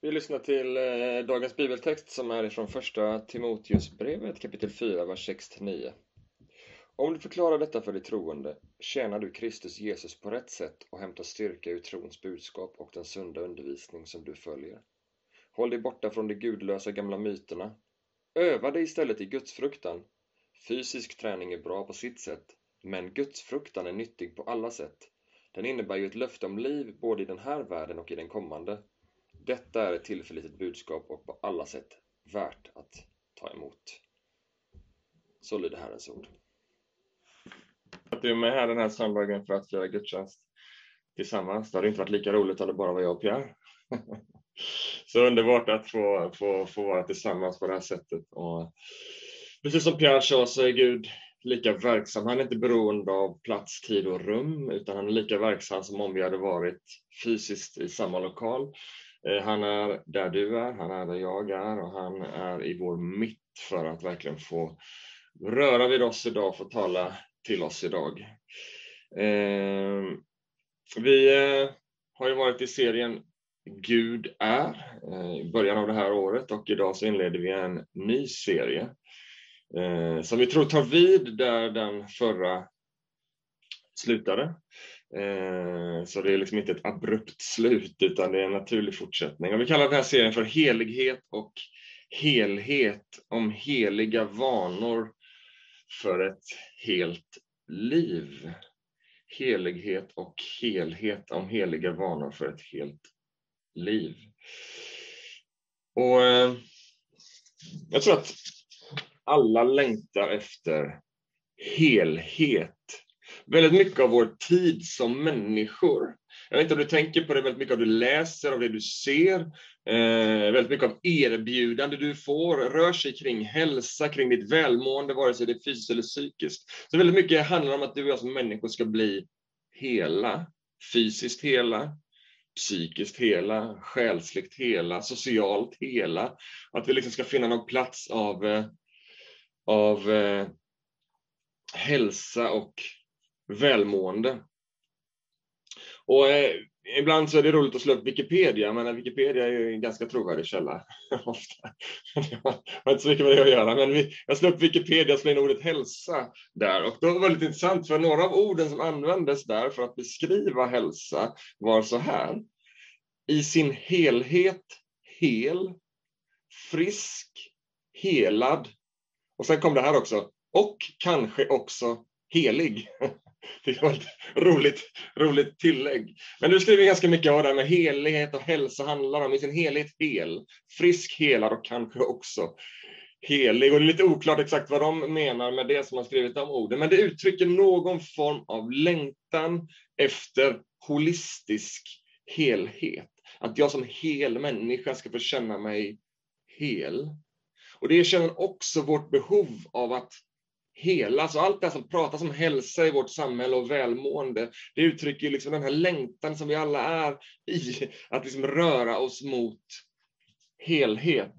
Vi lyssnar till eh, dagens bibeltext som är från första Timoteusbrevet kapitel 4, vers 6-9. Om du förklarar detta för de troende tjänar du Kristus Jesus på rätt sätt och hämtar styrka ur trons budskap och den sunda undervisning som du följer. Håll dig borta från de gudlösa gamla myterna. Öva dig istället i gudsfruktan. Fysisk träning är bra på sitt sätt, men gudsfruktan är nyttig på alla sätt. Den innebär ju ett löfte om liv både i den här världen och i den kommande. Detta är ett tillförlitligt budskap och på alla sätt värt att ta emot. Så lyder Herrens ord. Att du är med här den här söndagen för att fira gudstjänst tillsammans. Det hade inte varit lika roligt om det bara var jag och Pierre. Så underbart att få, få, få vara tillsammans på det här sättet. Och precis som Pierre sa så är Gud lika verksam. Han är inte beroende av plats, tid och rum, utan han är lika verksam som om vi hade varit fysiskt i samma lokal. Eh, han är där du är, han är där jag är och han är i vår mitt för att verkligen få röra vid oss idag, och få tala till oss idag. Eh, vi eh, har ju varit i serien Gud är i början av det här året och idag så inleder vi en ny serie som vi tror tar vid där den förra slutade. Eh, så det är liksom inte ett abrupt slut utan det är en naturlig fortsättning. Och vi kallar den här serien för Helighet och helhet om heliga vanor för ett helt liv. Helighet och helhet om heliga vanor för ett helt liv. Och eh, jag tror att alla längtar efter helhet väldigt mycket av vår tid som människor. Jag vet inte om du tänker på det, väldigt mycket av det du läser, av det du ser, eh, väldigt mycket av erbjudande du får rör sig kring hälsa, kring ditt välmående, vare sig det är fysiskt eller psykiskt. Så väldigt mycket handlar om att du och jag som människor ska bli hela, fysiskt hela, psykiskt hela, själsligt hela, socialt hela. Att vi liksom ska finna någon plats av, eh, av eh, hälsa och välmående. Och eh, ibland så är det roligt att slå upp Wikipedia, men Wikipedia är ju en ganska trovärdig källa. Ofta. Det har inte så mycket med det att göra, men vi, jag slår upp Wikipedia och slår in ordet hälsa där och det var väldigt intressant för några av orden som användes där för att beskriva hälsa var så här. I sin helhet, hel, frisk, helad. Och sen kom det här också. Och kanske också helig. Det var ett roligt, roligt tillägg. Men du skriver ganska mycket om det här med helighet och hälsa handlar om i sin helhet hel, frisk, helad och kanske också helig. Och det är lite oklart exakt vad de menar med det som har skrivit de orden, men det uttrycker någon form av längtan efter holistisk helhet. Att jag som hel människa ska få känna mig hel. Och det känner också vårt behov av att hela, så allt det som pratas om hälsa i vårt samhälle och välmående, det uttrycker liksom den här längtan som vi alla är i, att liksom röra oss mot helhet.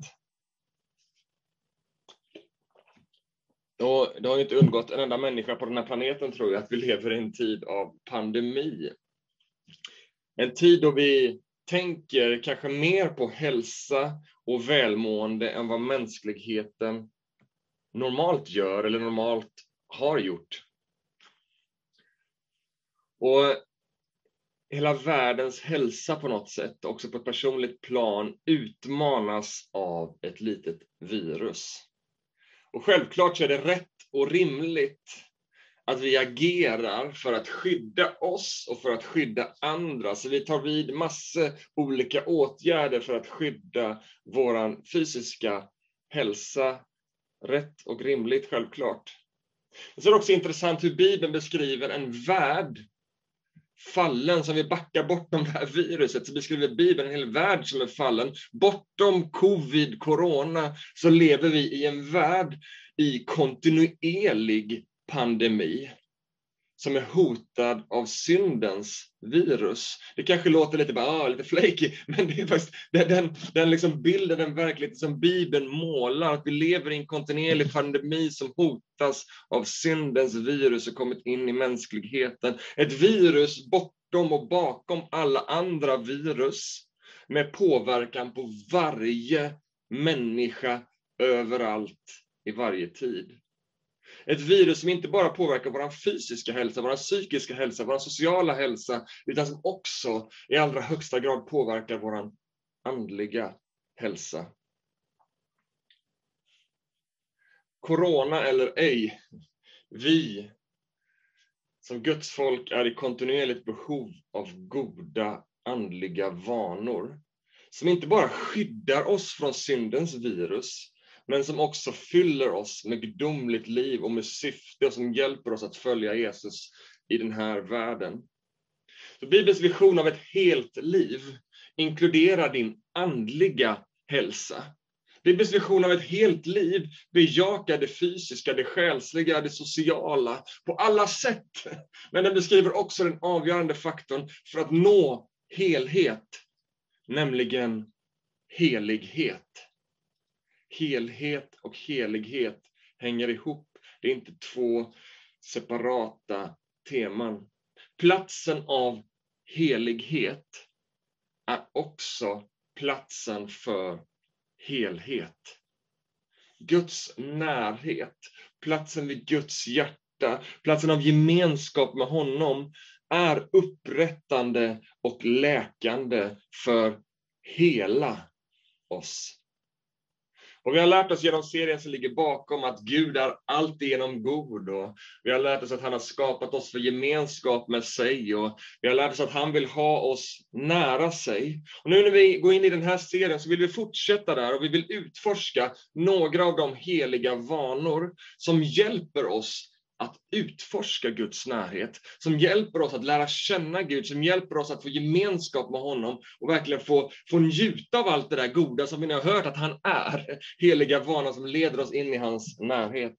Och det har inte undgått en enda människa på den här planeten, tror jag, att vi lever i en tid av pandemi. En tid då vi tänker kanske mer på hälsa och välmående än vad mänskligheten normalt gör eller normalt har gjort. Och hela världens hälsa på något sätt, också på ett personligt plan, utmanas av ett litet virus. Och självklart så är det rätt och rimligt att vi agerar för att skydda oss och för att skydda andra. Så vi tar vid massor olika åtgärder för att skydda vår fysiska hälsa rätt och rimligt, självklart. Det är också intressant hur Bibeln beskriver en värld fallen, som vi backar bortom det här viruset, så beskriver Bibeln en hel värld som är fallen. Bortom covid, corona, så lever vi i en värld i kontinuerlig pandemi som är hotad av syndens virus. Det kanske låter lite, bara, ah, lite flaky, men det är faktiskt den, den liksom bilden, den verklighet som Bibeln målar, att vi lever i en kontinuerlig pandemi som hotas av syndens virus och kommit in i mänskligheten. Ett virus bortom och bakom alla andra virus med påverkan på varje människa överallt i varje tid. Ett virus som inte bara påverkar vår fysiska hälsa, vår psykiska hälsa, vår sociala hälsa, utan som också i allra högsta grad påverkar vår andliga hälsa. Corona eller ej, vi som Guds folk är i kontinuerligt behov av goda andliga vanor som inte bara skyddar oss från syndens virus, men som också fyller oss med gudomligt liv och med syfte och som hjälper oss att följa Jesus i den här världen. Så Bibelns vision av ett helt liv inkluderar din andliga hälsa. Bibelns vision av ett helt liv bejakar det fysiska, det själsliga, det sociala på alla sätt. Men den beskriver också den avgörande faktorn för att nå helhet, nämligen helighet. Helhet och helighet hänger ihop. Det är inte två separata teman. Platsen av helighet är också platsen för helhet. Guds närhet, platsen vid Guds hjärta, platsen av gemenskap med honom är upprättande och läkande för hela oss. Och vi har lärt oss genom serien som ligger bakom att Gud är alltigenom god. Och vi har lärt oss att han har skapat oss för gemenskap med sig. Och vi har lärt oss att han vill ha oss nära sig. Och nu när vi går in i den här serien så vill vi fortsätta där och vi vill utforska några av de heliga vanor som hjälper oss att utforska Guds närhet, som hjälper oss att lära känna Gud, som hjälper oss att få gemenskap med honom och verkligen få, få njuta av allt det där goda som vi nu har hört att han är. Heliga vana som leder oss in i hans närhet.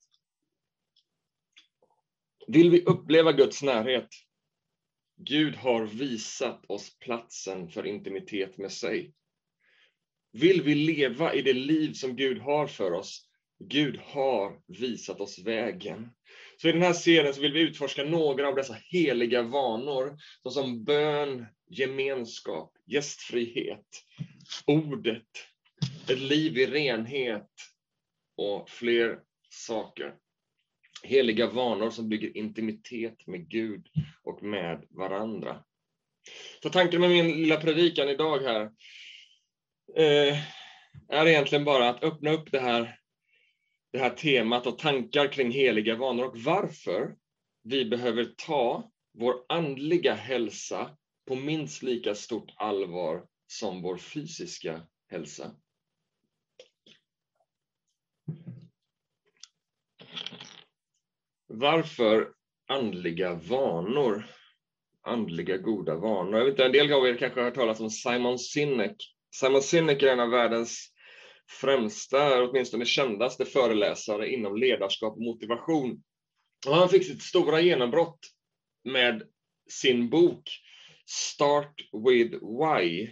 Vill vi uppleva Guds närhet? Gud har visat oss platsen för intimitet med sig. Vill vi leva i det liv som Gud har för oss? Gud har visat oss vägen. Så i den här serien så vill vi utforska några av dessa heliga vanor, såsom bön, gemenskap, gästfrihet, ordet, ett liv i renhet och fler saker. Heliga vanor som bygger intimitet med Gud och med varandra. Så tanken med min lilla predikan idag här eh, är egentligen bara att öppna upp det här det här temat och tankar kring heliga vanor och varför vi behöver ta vår andliga hälsa på minst lika stort allvar som vår fysiska hälsa. Varför andliga vanor? Andliga goda vanor. Jag vet inte, en del av er kanske har hört talas om Simon Sinek. Simon Sinek är en av världens främsta, åtminstone kändaste föreläsare inom ledarskap och motivation. Och han fick sitt stora genombrott med sin bok Start with Why.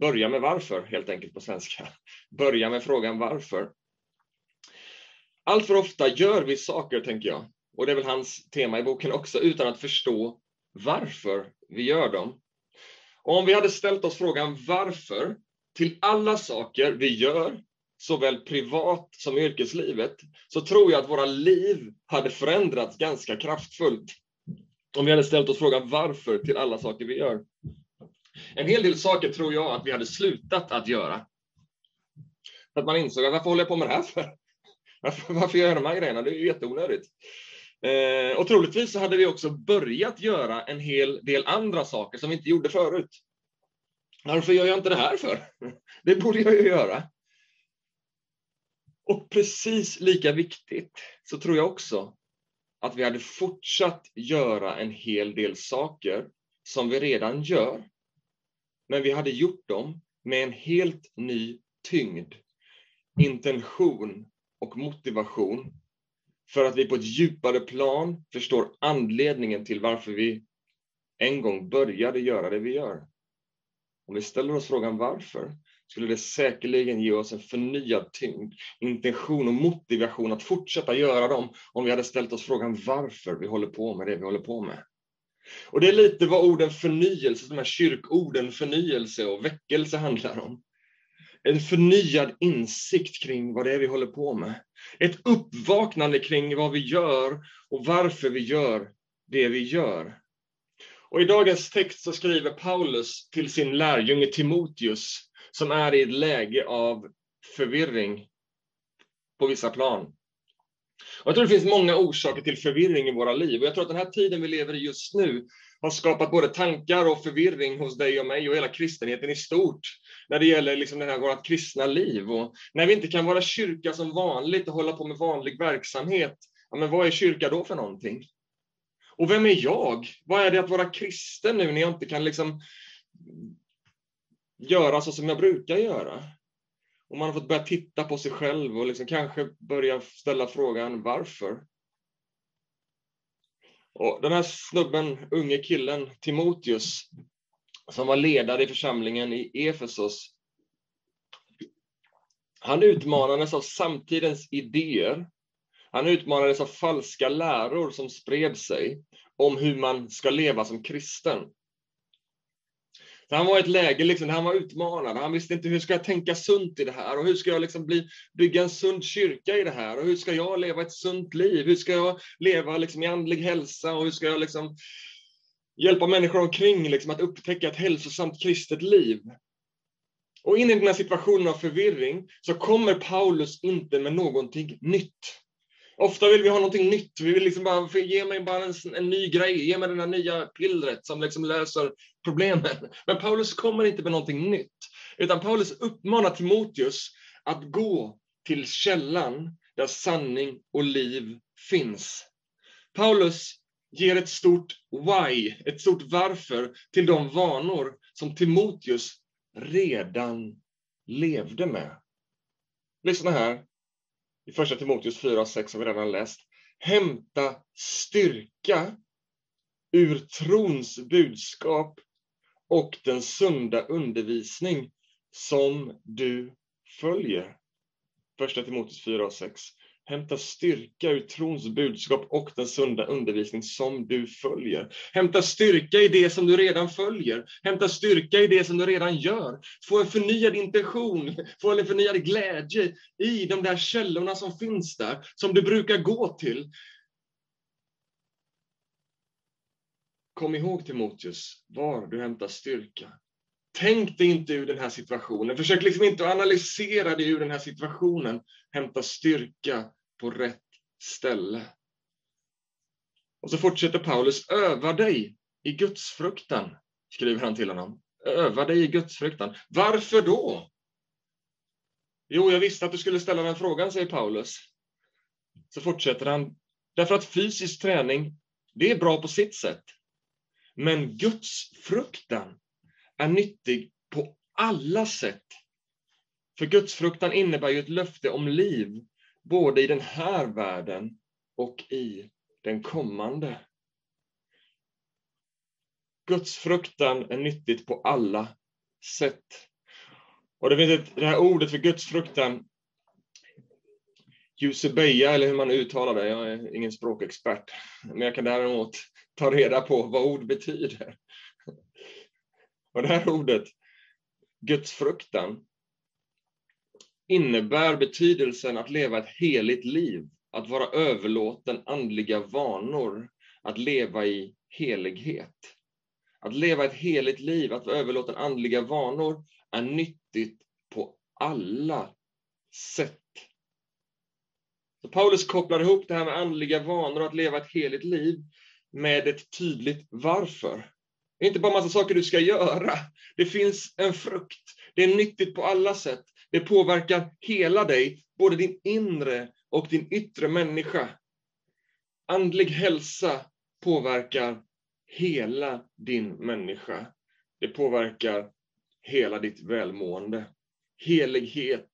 Börja med varför, helt enkelt på svenska. Börja med frågan varför. Allt för ofta gör vi saker, tänker jag, och det är väl hans tema i boken också, utan att förstå varför vi gör dem. Och om vi hade ställt oss frågan varför till alla saker vi gör, såväl privat som i yrkeslivet, så tror jag att våra liv hade förändrats ganska kraftfullt. Om vi hade ställt oss frågan varför till alla saker vi gör. En hel del saker tror jag att vi hade slutat att göra. För att man insåg varför håller jag på med det här för? Varför, varför gör jag de här grejerna? Det är ju jätteonödigt. Eh, och troligtvis så hade vi också börjat göra en hel del andra saker som vi inte gjorde förut. Varför gör jag inte det här för? Det borde jag ju göra. Och precis lika viktigt så tror jag också att vi hade fortsatt göra en hel del saker som vi redan gör. Men vi hade gjort dem med en helt ny tyngd, intention och motivation för att vi på ett djupare plan förstår anledningen till varför vi en gång började göra det vi gör. Om vi ställer oss frågan varför, skulle det säkerligen ge oss en förnyad tyngd, intention och motivation att fortsätta göra dem om vi hade ställt oss frågan varför vi håller på med det vi håller på med. Och det är lite vad orden förnyelse, de här kyrkorden förnyelse och väckelse handlar om. En förnyad insikt kring vad det är vi håller på med. Ett uppvaknande kring vad vi gör och varför vi gör det vi gör. Och I dagens text så skriver Paulus till sin lärjunge Timoteus, som är i ett läge av förvirring på vissa plan. Och jag tror det finns många orsaker till förvirring i våra liv. Och jag tror att den här tiden vi lever i just nu har skapat både tankar och förvirring hos dig och mig och hela kristenheten i stort när det gäller liksom det här vårt kristna liv. Och när vi inte kan vara kyrka som vanligt och hålla på med vanlig verksamhet, ja, men vad är kyrka då för någonting? Och vem är jag? Vad är det att vara kristen nu när jag inte kan liksom göra så som jag brukar göra? Och man har fått börja titta på sig själv och liksom kanske börja ställa frågan varför? Och den här snubben, unge killen, Timoteus, som var ledare i församlingen i Efesos, han utmanades av samtidens idéer. Han utmanades av falska läror som spred sig om hur man ska leva som kristen. Så han var i ett läge liksom, där han var utmanad. Han visste inte hur ska jag tänka sunt i det här och hur ska jag liksom bli, bygga en sund kyrka i det här och hur ska jag leva ett sunt liv? Hur ska jag leva liksom, i andlig hälsa och hur ska jag liksom, hjälpa människor omkring liksom, att upptäcka ett hälsosamt kristet liv? Och in i den här situationen av förvirring så kommer Paulus inte med någonting nytt. Ofta vill vi ha någonting nytt. Vi vill liksom bara, ge mig bara en, en ny grej, ge mig det här nya pillret som liksom löser problemen. Men Paulus kommer inte med någonting nytt, utan Paulus uppmanar Timoteus att gå till källan där sanning och liv finns. Paulus ger ett stort why, ett stort varför till de vanor som Timoteus redan levde med. Lyssna här, i första Timoteus 4 och 6 som vi redan läst. Hämta styrka ur trons budskap och den sunda undervisning som du följer. Första Timoteus 4 och 6. Hämta styrka ur trons budskap och den sunda undervisning som du följer. Hämta styrka i det som du redan följer. Hämta styrka i det som du redan gör. Få en förnyad intention, få en förnyad glädje i de där källorna som finns där, som du brukar gå till. Kom ihåg Timoteus, var du hämtar styrka. Tänk dig inte ur den här situationen. Försök liksom inte analysera dig ur den här situationen. Hämta styrka på rätt ställe. Och så fortsätter Paulus, öva dig i gudsfruktan, skriver han till honom. Öva dig i gudsfruktan. Varför då? Jo, jag visste att du skulle ställa den frågan, säger Paulus. Så fortsätter han, därför att fysisk träning, det är bra på sitt sätt. Men gudsfruktan är nyttig på alla sätt. För gudsfruktan innebär ju ett löfte om liv, både i den här världen och i den kommande. Gudsfruktan är nyttigt på alla sätt. Och det finns ett, det här ordet för gudsfruktan, Jusebeja, eller hur man uttalar det, jag är ingen språkexpert, men jag kan däremot ta reda på vad ord betyder. Och det här ordet, gudsfruktan, innebär betydelsen att leva ett heligt liv, att vara överlåten andliga vanor, att leva i helighet. Att leva ett heligt liv, att vara överlåten andliga vanor, är nyttigt på alla sätt. Så Paulus kopplar ihop det här med andliga vanor och att leva ett heligt liv med ett tydligt varför. Det är inte bara massa saker du ska göra. Det finns en frukt. Det är nyttigt på alla sätt. Det påverkar hela dig, både din inre och din yttre människa. Andlig hälsa påverkar hela din människa. Det påverkar hela ditt välmående. Helighet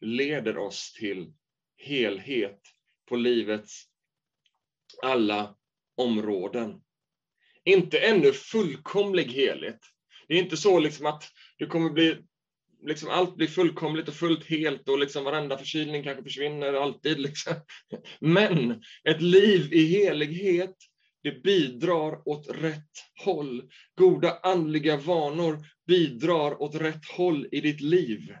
leder oss till helhet på livets alla områden. Inte ännu fullkomlig helhet. Det är inte så liksom att du kommer bli liksom allt blir fullkomligt och fullt helt och liksom varenda förkylning kanske försvinner alltid. Liksom. Men ett liv i helighet det bidrar åt rätt håll. Goda andliga vanor bidrar åt rätt håll i ditt liv.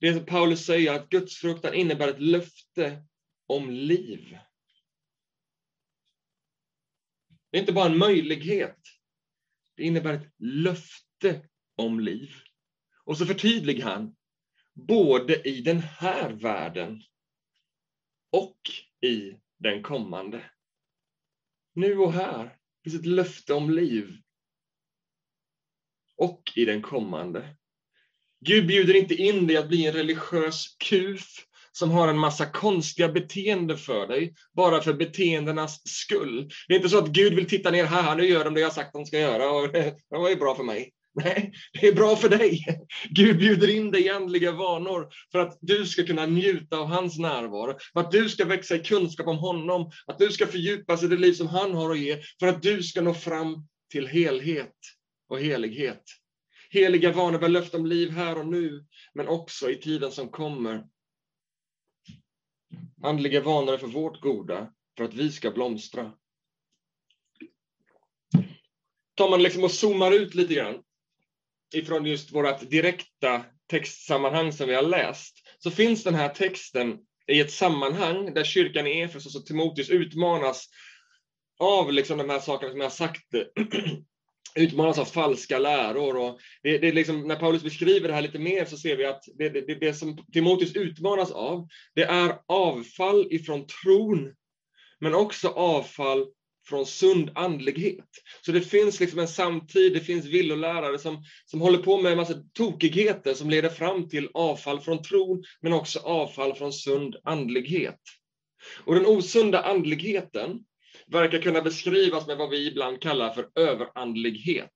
Det är som Paulus säger, att gudsfruktan innebär ett löfte om liv. Det är inte bara en möjlighet. Det innebär ett löfte om liv. Och så förtydligar han, både i den här världen och i den kommande. Nu och här finns ett löfte om liv. Och i den kommande. Gud bjuder inte in dig att bli en religiös kuf som har en massa konstiga beteenden för dig, bara för beteendenas skull. Det är inte så att Gud vill titta ner här, nu gör de det jag sagt de ska göra och det var ju bra för mig. Nej, det är bra för dig. Gud bjuder in dig i andliga vanor för att du ska kunna njuta av hans närvaro, för att du ska växa i kunskap om honom, att du ska fördjupas i det liv som han har att ge, för att du ska nå fram till helhet och helighet. Heliga vanor bär löfte om liv här och nu, men också i tiden som kommer. Andliga vanor är för vårt goda, för att vi ska blomstra. Tar man liksom och zoomar ut lite grann ifrån just vårt direkta textsammanhang som vi har läst, så finns den här texten i ett sammanhang där kyrkan i Efesos och Timoteus utmanas av liksom de här sakerna som jag har sagt, utmanas av falska läror. Och det, det liksom, när Paulus beskriver det här lite mer så ser vi att det, det, det som Timoteus utmanas av, det är avfall ifrån tron, men också avfall från sund andlighet. Så det finns liksom en samtid, det finns villolärare som, som håller på med en massa tokigheter som leder fram till avfall från tron, men också avfall från sund andlighet. Och den osunda andligheten verkar kunna beskrivas med vad vi ibland kallar för överandlighet.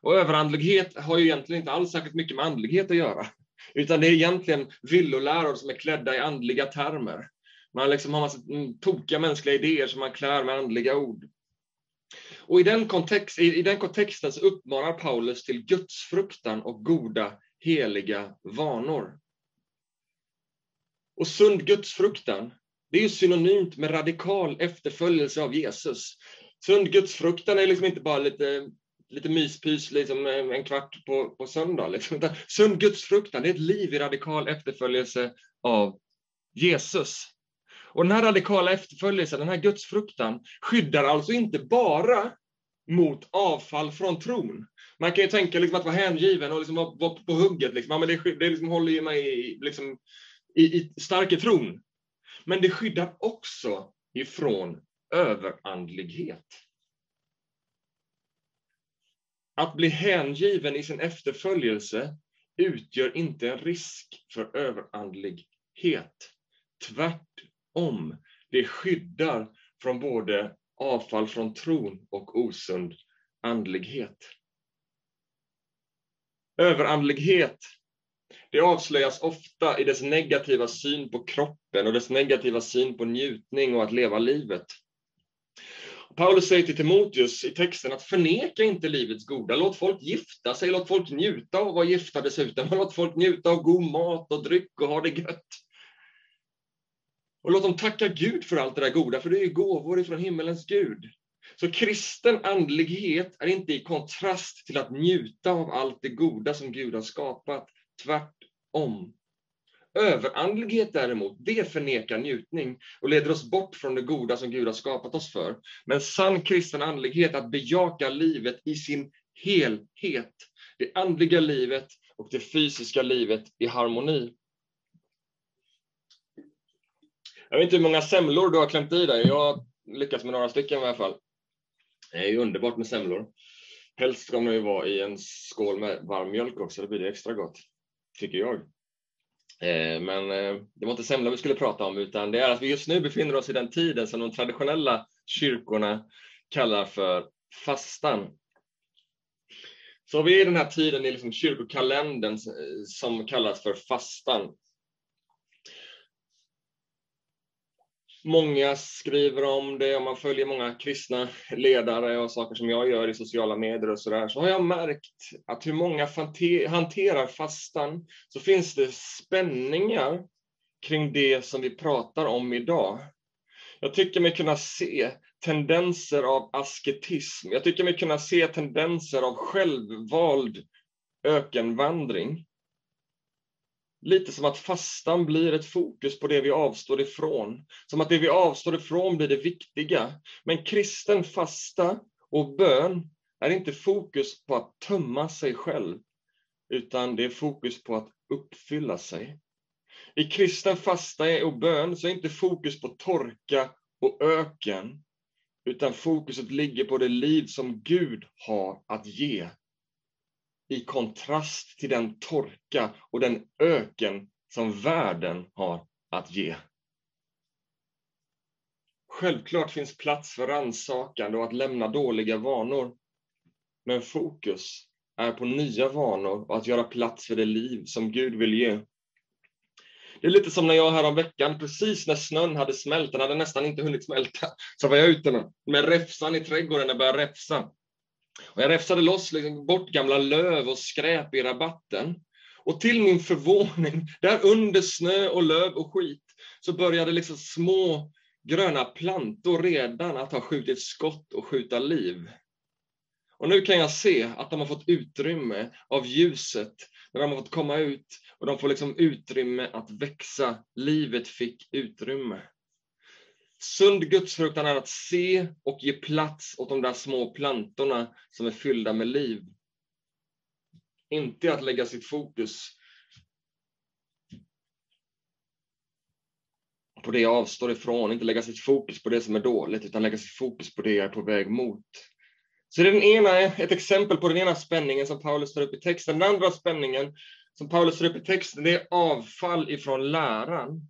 Och överandlighet har ju egentligen inte alls särskilt mycket med andlighet att göra, utan det är egentligen villoläror som är klädda i andliga termer. Man liksom har massa mm, tokiga mänskliga idéer som man klär med andliga ord. Och i den, kontext, i, i den kontexten så uppmanar Paulus till gudsfruktan och goda, heliga vanor. Och sund gudsfruktan, det är synonymt med radikal efterföljelse av Jesus. Sund gudsfruktan är liksom inte bara lite, lite myspys liksom en kvart på, på söndag. Liksom. Sund gudsfruktan, är ett liv i radikal efterföljelse av Jesus. Och den här radikala efterföljelsen, den här gudsfruktan, skyddar alltså inte bara mot avfall från tron. Man kan ju tänka liksom att vara hängiven och liksom vara, vara på hugget. Liksom. Ja, men det, det liksom håller ju mig liksom, i, i stark i tron. Men det skyddar också ifrån överandlighet. Att bli hängiven i sin efterföljelse utgör inte en risk för överandlighet. Tvärtom, det skyddar från både avfall från tron och osund andlighet. Överandlighet det avslöjas ofta i dess negativa syn på kroppen och dess negativa syn på njutning och att leva livet. Paulus säger till Timoteus i texten att förneka inte livets goda. Låt folk gifta sig, låt folk njuta av att vara gifta dessutom. Låt folk njuta av god mat och dryck och ha det gött. Och låt dem tacka Gud för allt det där goda, för det är ju gåvor ifrån himmelens Gud. Så kristen andlighet är inte i kontrast till att njuta av allt det goda som Gud har skapat. Om. Överandlighet däremot, det förnekar njutning och leder oss bort från det goda som Gud har skapat oss för. Men sann kristen andlighet att bejaka livet i sin helhet. Det andliga livet och det fysiska livet i harmoni. Jag vet inte hur många semlor du har klämt i dig. Jag har lyckats med några stycken i alla fall. Det är ju underbart med semlor. Helst ska man ju vara i en skål med varm mjölk också, det blir det extra gott tycker jag. Eh, men eh, det var inte semla vi skulle prata om, utan det är att vi just nu befinner oss i den tiden som de traditionella kyrkorna kallar för fastan. Så vi är i den här tiden i liksom kyrkokalendern eh, som kallas för fastan. Många skriver om det och man följer många kristna ledare och saker som jag gör i sociala medier och sådär, så har jag märkt att hur många hanterar fastan, så finns det spänningar kring det som vi pratar om idag. Jag tycker mig kunna se tendenser av asketism. Jag tycker mig kunna se tendenser av självvald ökenvandring. Lite som att fastan blir ett fokus på det vi avstår ifrån. Som att det vi avstår ifrån blir det viktiga. Men kristen fasta och bön är inte fokus på att tömma sig själv, utan det är fokus på att uppfylla sig. I kristen fasta och bön så är inte fokus på torka och öken, utan fokuset ligger på det liv som Gud har att ge. I kontrast till den torka och den öken som världen har att ge. Självklart finns plats för rannsakande och att lämna dåliga vanor. Men fokus är på nya vanor och att göra plats för det liv som Gud vill ge. Det är lite som när jag härom veckan, precis när snön hade smält, den hade nästan inte hunnit smälta, så var jag ute med, med räfsan i trädgården och började räfsa. Och jag räfsade loss liksom bort gamla löv och skräp i rabatten. Och till min förvåning, där under snö och löv och skit, så började liksom små gröna plantor redan att ha skjutit skott och skjuta liv. Och nu kan jag se att de har fått utrymme av ljuset, när de har fått komma ut och de får liksom utrymme att växa. Livet fick utrymme. Sund gudsfruktan är att se och ge plats åt de där små plantorna som är fyllda med liv. Inte att lägga sitt fokus på det jag avstår ifrån, inte lägga sitt fokus på det som är dåligt, utan lägga sitt fokus på det jag är på väg mot. Så det är den ena, ett exempel på den ena spänningen som Paulus tar upp i texten. Den andra spänningen som Paulus tar upp i texten, det är avfall ifrån läran.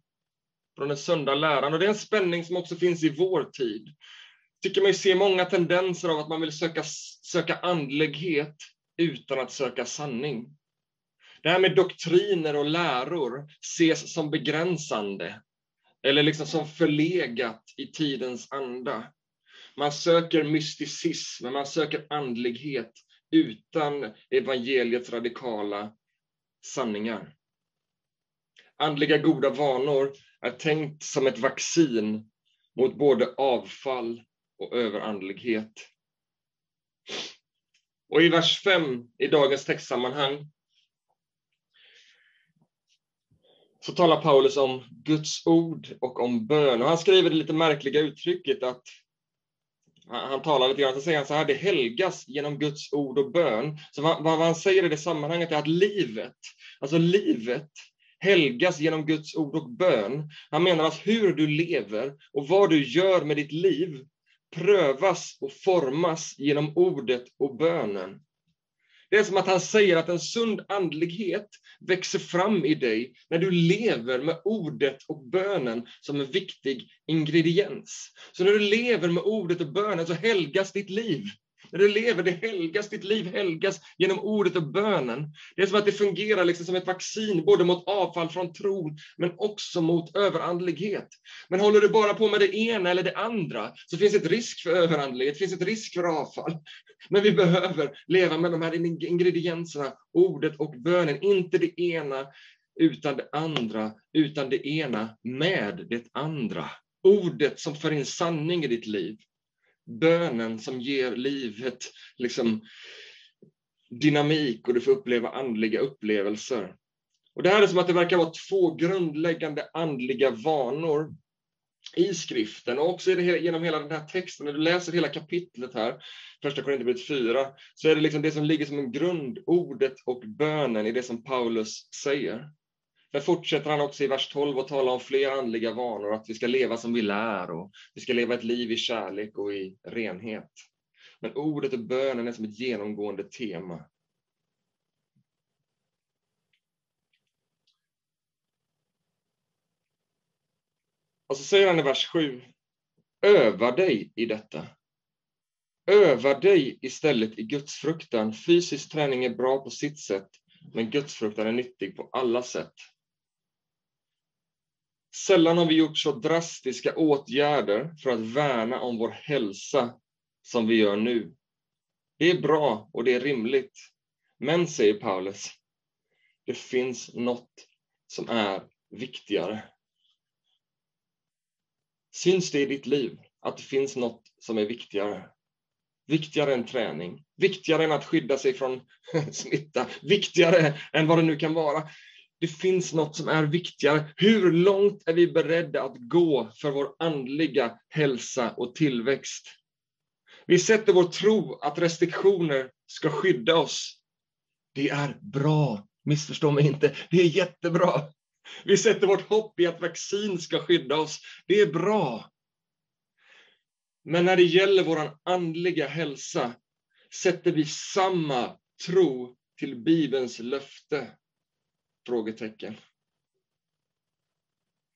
Från den sunda läran. Och det är en spänning som också finns i vår tid. Jag tycker mig se många tendenser av att man vill söka, söka andlighet utan att söka sanning. Det här med doktriner och läror ses som begränsande eller liksom som förlegat i tidens anda. Man söker mysticism, man söker andlighet utan evangeliets radikala sanningar. Andliga goda vanor är tänkt som ett vaccin mot både avfall och överandlighet. Och i vers 5 i dagens textsammanhang så talar Paulus om Guds ord och om bön. Och han skriver det lite märkliga uttrycket att han talar lite grann, så säger han så här, det helgas genom Guds ord och bön. Så vad, vad han säger i det sammanhanget är att livet, alltså livet, helgas genom Guds ord och bön. Han menar att hur du lever och vad du gör med ditt liv prövas och formas genom ordet och bönen. Det är som att han säger att en sund andlighet växer fram i dig när du lever med ordet och bönen som en viktig ingrediens. Så när du lever med ordet och bönen så helgas ditt liv. När du lever, det helgas, ditt liv helgas genom ordet och bönen. Det är som att det fungerar liksom som ett vaccin, både mot avfall från tron, men också mot överandlighet. Men håller du bara på med det ena eller det andra, så finns ett risk för överandlighet, finns ett risk för avfall. Men vi behöver leva med de här ingredienserna, ordet och bönen, inte det ena utan det andra, utan det ena med det andra. Ordet som för in sanning i ditt liv, bönen som ger livet liksom, dynamik och du får uppleva andliga upplevelser. Och Det här är som att det verkar vara två grundläggande andliga vanor i skriften och också genom hela den här texten. När du läser hela kapitlet här, första Korinthierbrevet 4, så är det liksom det som ligger som en grund, ordet och bönen i det som Paulus säger. Där fortsätter han också i vers 12 att tala om fler andliga vanor, att vi ska leva som vi lär och vi ska leva ett liv i kärlek och i renhet. Men ordet och bönen är som ett genomgående tema. Och så säger han i vers 7, öva dig i detta. Öva dig istället i gudsfruktan. Fysisk träning är bra på sitt sätt, men gudsfruktan är nyttig på alla sätt. Sällan har vi gjort så drastiska åtgärder för att värna om vår hälsa som vi gör nu. Det är bra och det är rimligt. Men, säger Paulus, det finns något som är viktigare. Syns det i ditt liv att det finns något som är viktigare. Viktigare än träning, viktigare än att skydda sig från smitta, viktigare än vad det nu kan vara. Det finns något som är viktigare. Hur långt är vi beredda att gå för vår andliga hälsa och tillväxt? Vi sätter vår tro att restriktioner ska skydda oss. Det är bra, missförstå mig inte. Det är jättebra. Vi sätter vårt hopp i att vaccin ska skydda oss. Det är bra. Men när det gäller vår andliga hälsa sätter vi samma tro till Bibelns löfte? Frågetecken.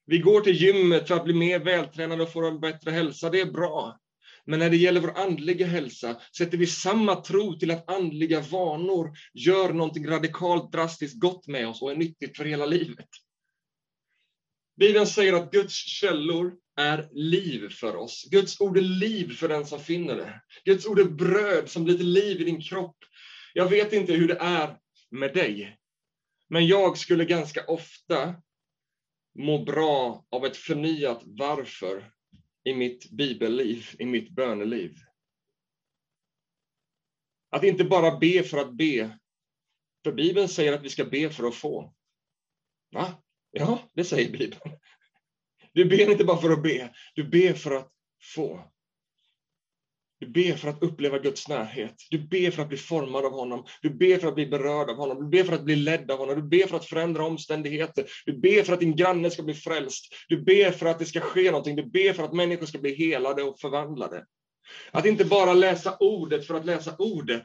Vi går till gymmet för att bli mer vältränade och få en bättre hälsa. Det är bra. Men när det gäller vår andliga hälsa sätter vi samma tro till att andliga vanor gör någonting radikalt drastiskt gott med oss och är nyttigt för hela livet. Bibeln säger att Guds källor är liv för oss. Guds ord är liv för den som finner det. Guds ord är bröd som blir till liv i din kropp. Jag vet inte hur det är med dig, men jag skulle ganska ofta må bra av ett förnyat varför i mitt bibelliv, i mitt böneliv. Att inte bara be för att be. För Bibeln säger att vi ska be för att få. Va? Ja, det säger Bibeln. Du ber inte bara för att be, du ber för att få. Du ber för att uppleva Guds närhet. Du ber för att bli formad av honom. Du ber för att bli berörd av honom. Du ber för att bli ledd av honom. Du ber för att förändra omständigheter. Du ber för att din granne ska bli frälst. Du ber för att det ska ske någonting. Du ber för att människor ska bli helade och förvandlade. Att inte bara läsa ordet för att läsa ordet.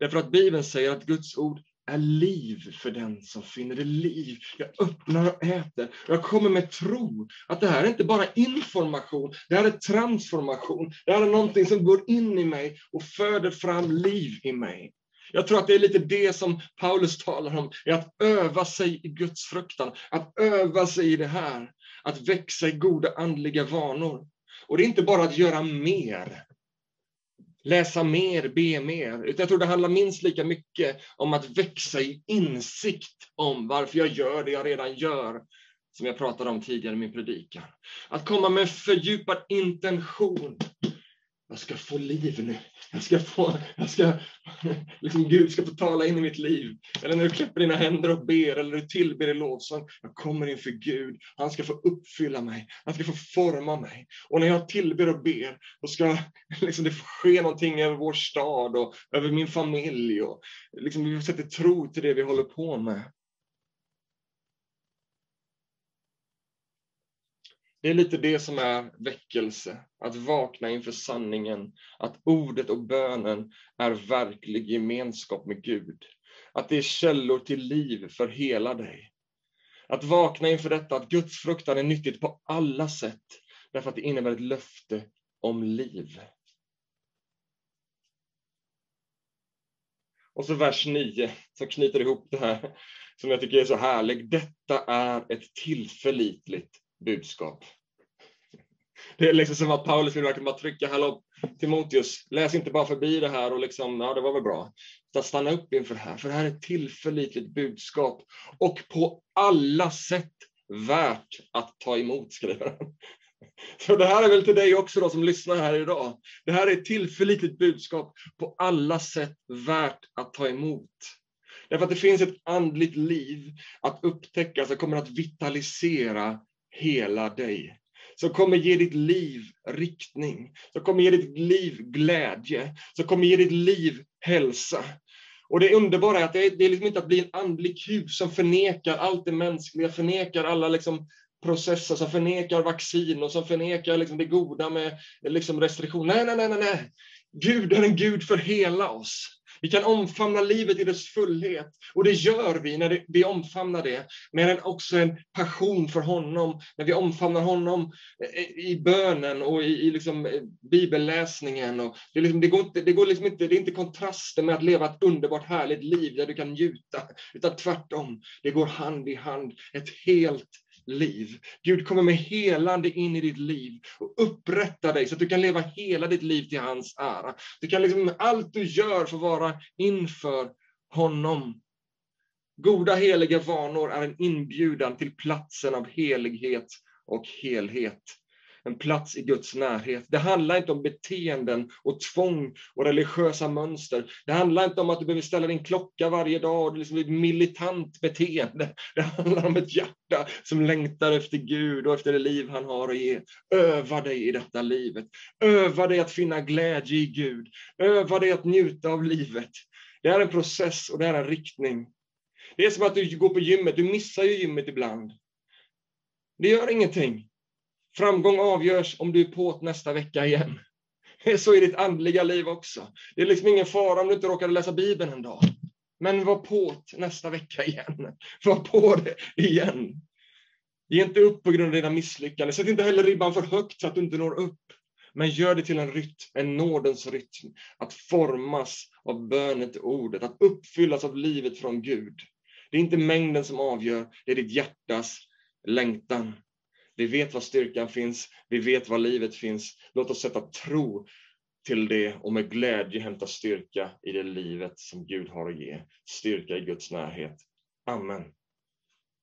Därför att Bibeln säger att Guds ord är liv för den som finner det liv. Jag öppnar och äter. Jag kommer med tro att det här är inte bara information, det här är transformation. Det här är någonting som går in i mig och föder fram liv i mig. Jag tror att det är lite det som Paulus talar om, är att öva sig i Guds fruktan, att öva sig i det här, att växa i goda andliga vanor. Och det är inte bara att göra mer, läsa mer, be mer. Utan jag tror det handlar minst lika mycket om att växa i insikt om varför jag gör det jag redan gör, som jag pratade om tidigare i min predikan. Att komma med fördjupad intention jag ska få liv nu. Jag ska få, jag ska, liksom Gud ska få tala in i mitt liv. Eller när du klipper dina händer och ber, eller du tillber i lovsång. Jag kommer inför Gud. Han ska få uppfylla mig. Han ska få forma mig. Och när jag tillber och ber, då ska liksom, det ske någonting över vår stad och över min familj. Och, liksom, vi sätter tro till det vi håller på med. Det är lite det som är väckelse, att vakna inför sanningen, att ordet och bönen är verklig gemenskap med Gud. Att det är källor till liv för hela dig. Att vakna inför detta, att Guds fruktan är nyttigt på alla sätt, därför att det innebär ett löfte om liv. Och så vers 9, som knyter ihop det här, som jag tycker är så härligt. Detta är ett tillförlitligt budskap. Det är liksom som att Paulus vill verkligen bara trycka, hallå Timoteus, läs inte bara förbi det här och liksom, ja det var väl bra. Utan stanna upp inför det här, för det här är ett tillförlitligt budskap och på alla sätt värt att ta emot, skriver han. Så det här är väl till dig också då som lyssnar här idag. Det här är ett tillförlitligt budskap på alla sätt värt att ta emot. Därför att det finns ett andligt liv att upptäcka som kommer att vitalisera hela dig. Som kommer ge ditt liv riktning, som kommer ge ditt liv glädje, som kommer ge ditt liv hälsa. Och det underbara är att det är, det är liksom inte att bli en andlig kub som förnekar allt det mänskliga, förnekar alla liksom processer, som förnekar vaccin och som förnekar liksom det goda med liksom restriktioner. Nej, nej, nej, nej. Gud är en Gud för hela oss. Vi kan omfamna livet i dess fullhet och det gör vi när vi omfamnar det. Men också en passion för honom, när vi omfamnar honom eh, eh, i bönen och i, i liksom eh, bibelläsningen. Och det, liksom, det, går inte, det, går liksom inte, det är inte kontrasten med att leva ett underbart härligt liv där du kan njuta, utan tvärtom. Det går hand i hand, ett helt liv. Gud kommer med helande in i ditt liv och upprättar dig så att du kan leva hela ditt liv till hans ära. Du kan liksom, allt du gör få vara inför honom. Goda heliga vanor är en inbjudan till platsen av helighet och helhet en plats i Guds närhet. Det handlar inte om beteenden och tvång och religiösa mönster. Det handlar inte om att du behöver ställa din klocka varje dag och det liksom ett militant beteende. Det handlar om ett hjärta som längtar efter Gud och efter det liv han har att ge. Öva dig i detta livet. Öva dig att finna glädje i Gud. Öva dig att njuta av livet. Det är en process och det är en riktning. Det är som att du går på gymmet, du missar ju gymmet ibland. Det gör ingenting. Framgång avgörs om du är på nästa vecka igen. Det är så i ditt andliga liv också. Det är liksom ingen fara om du inte råkade läsa Bibeln en dag. Men var på nästa vecka igen. Var på det igen. Ge inte upp på grund av dina misslyckanden. Sätt inte heller ribban för högt så att du inte når upp. Men gör det till en rytm, en nådens rytm. Att formas av bönet och ordet, att uppfyllas av livet från Gud. Det är inte mängden som avgör, det är ditt hjärtas längtan. Vi vet var styrkan finns, vi vet var livet finns. Låt oss sätta tro till det och med glädje hämta styrka i det livet som Gud har att ge. Styrka i Guds närhet. Amen.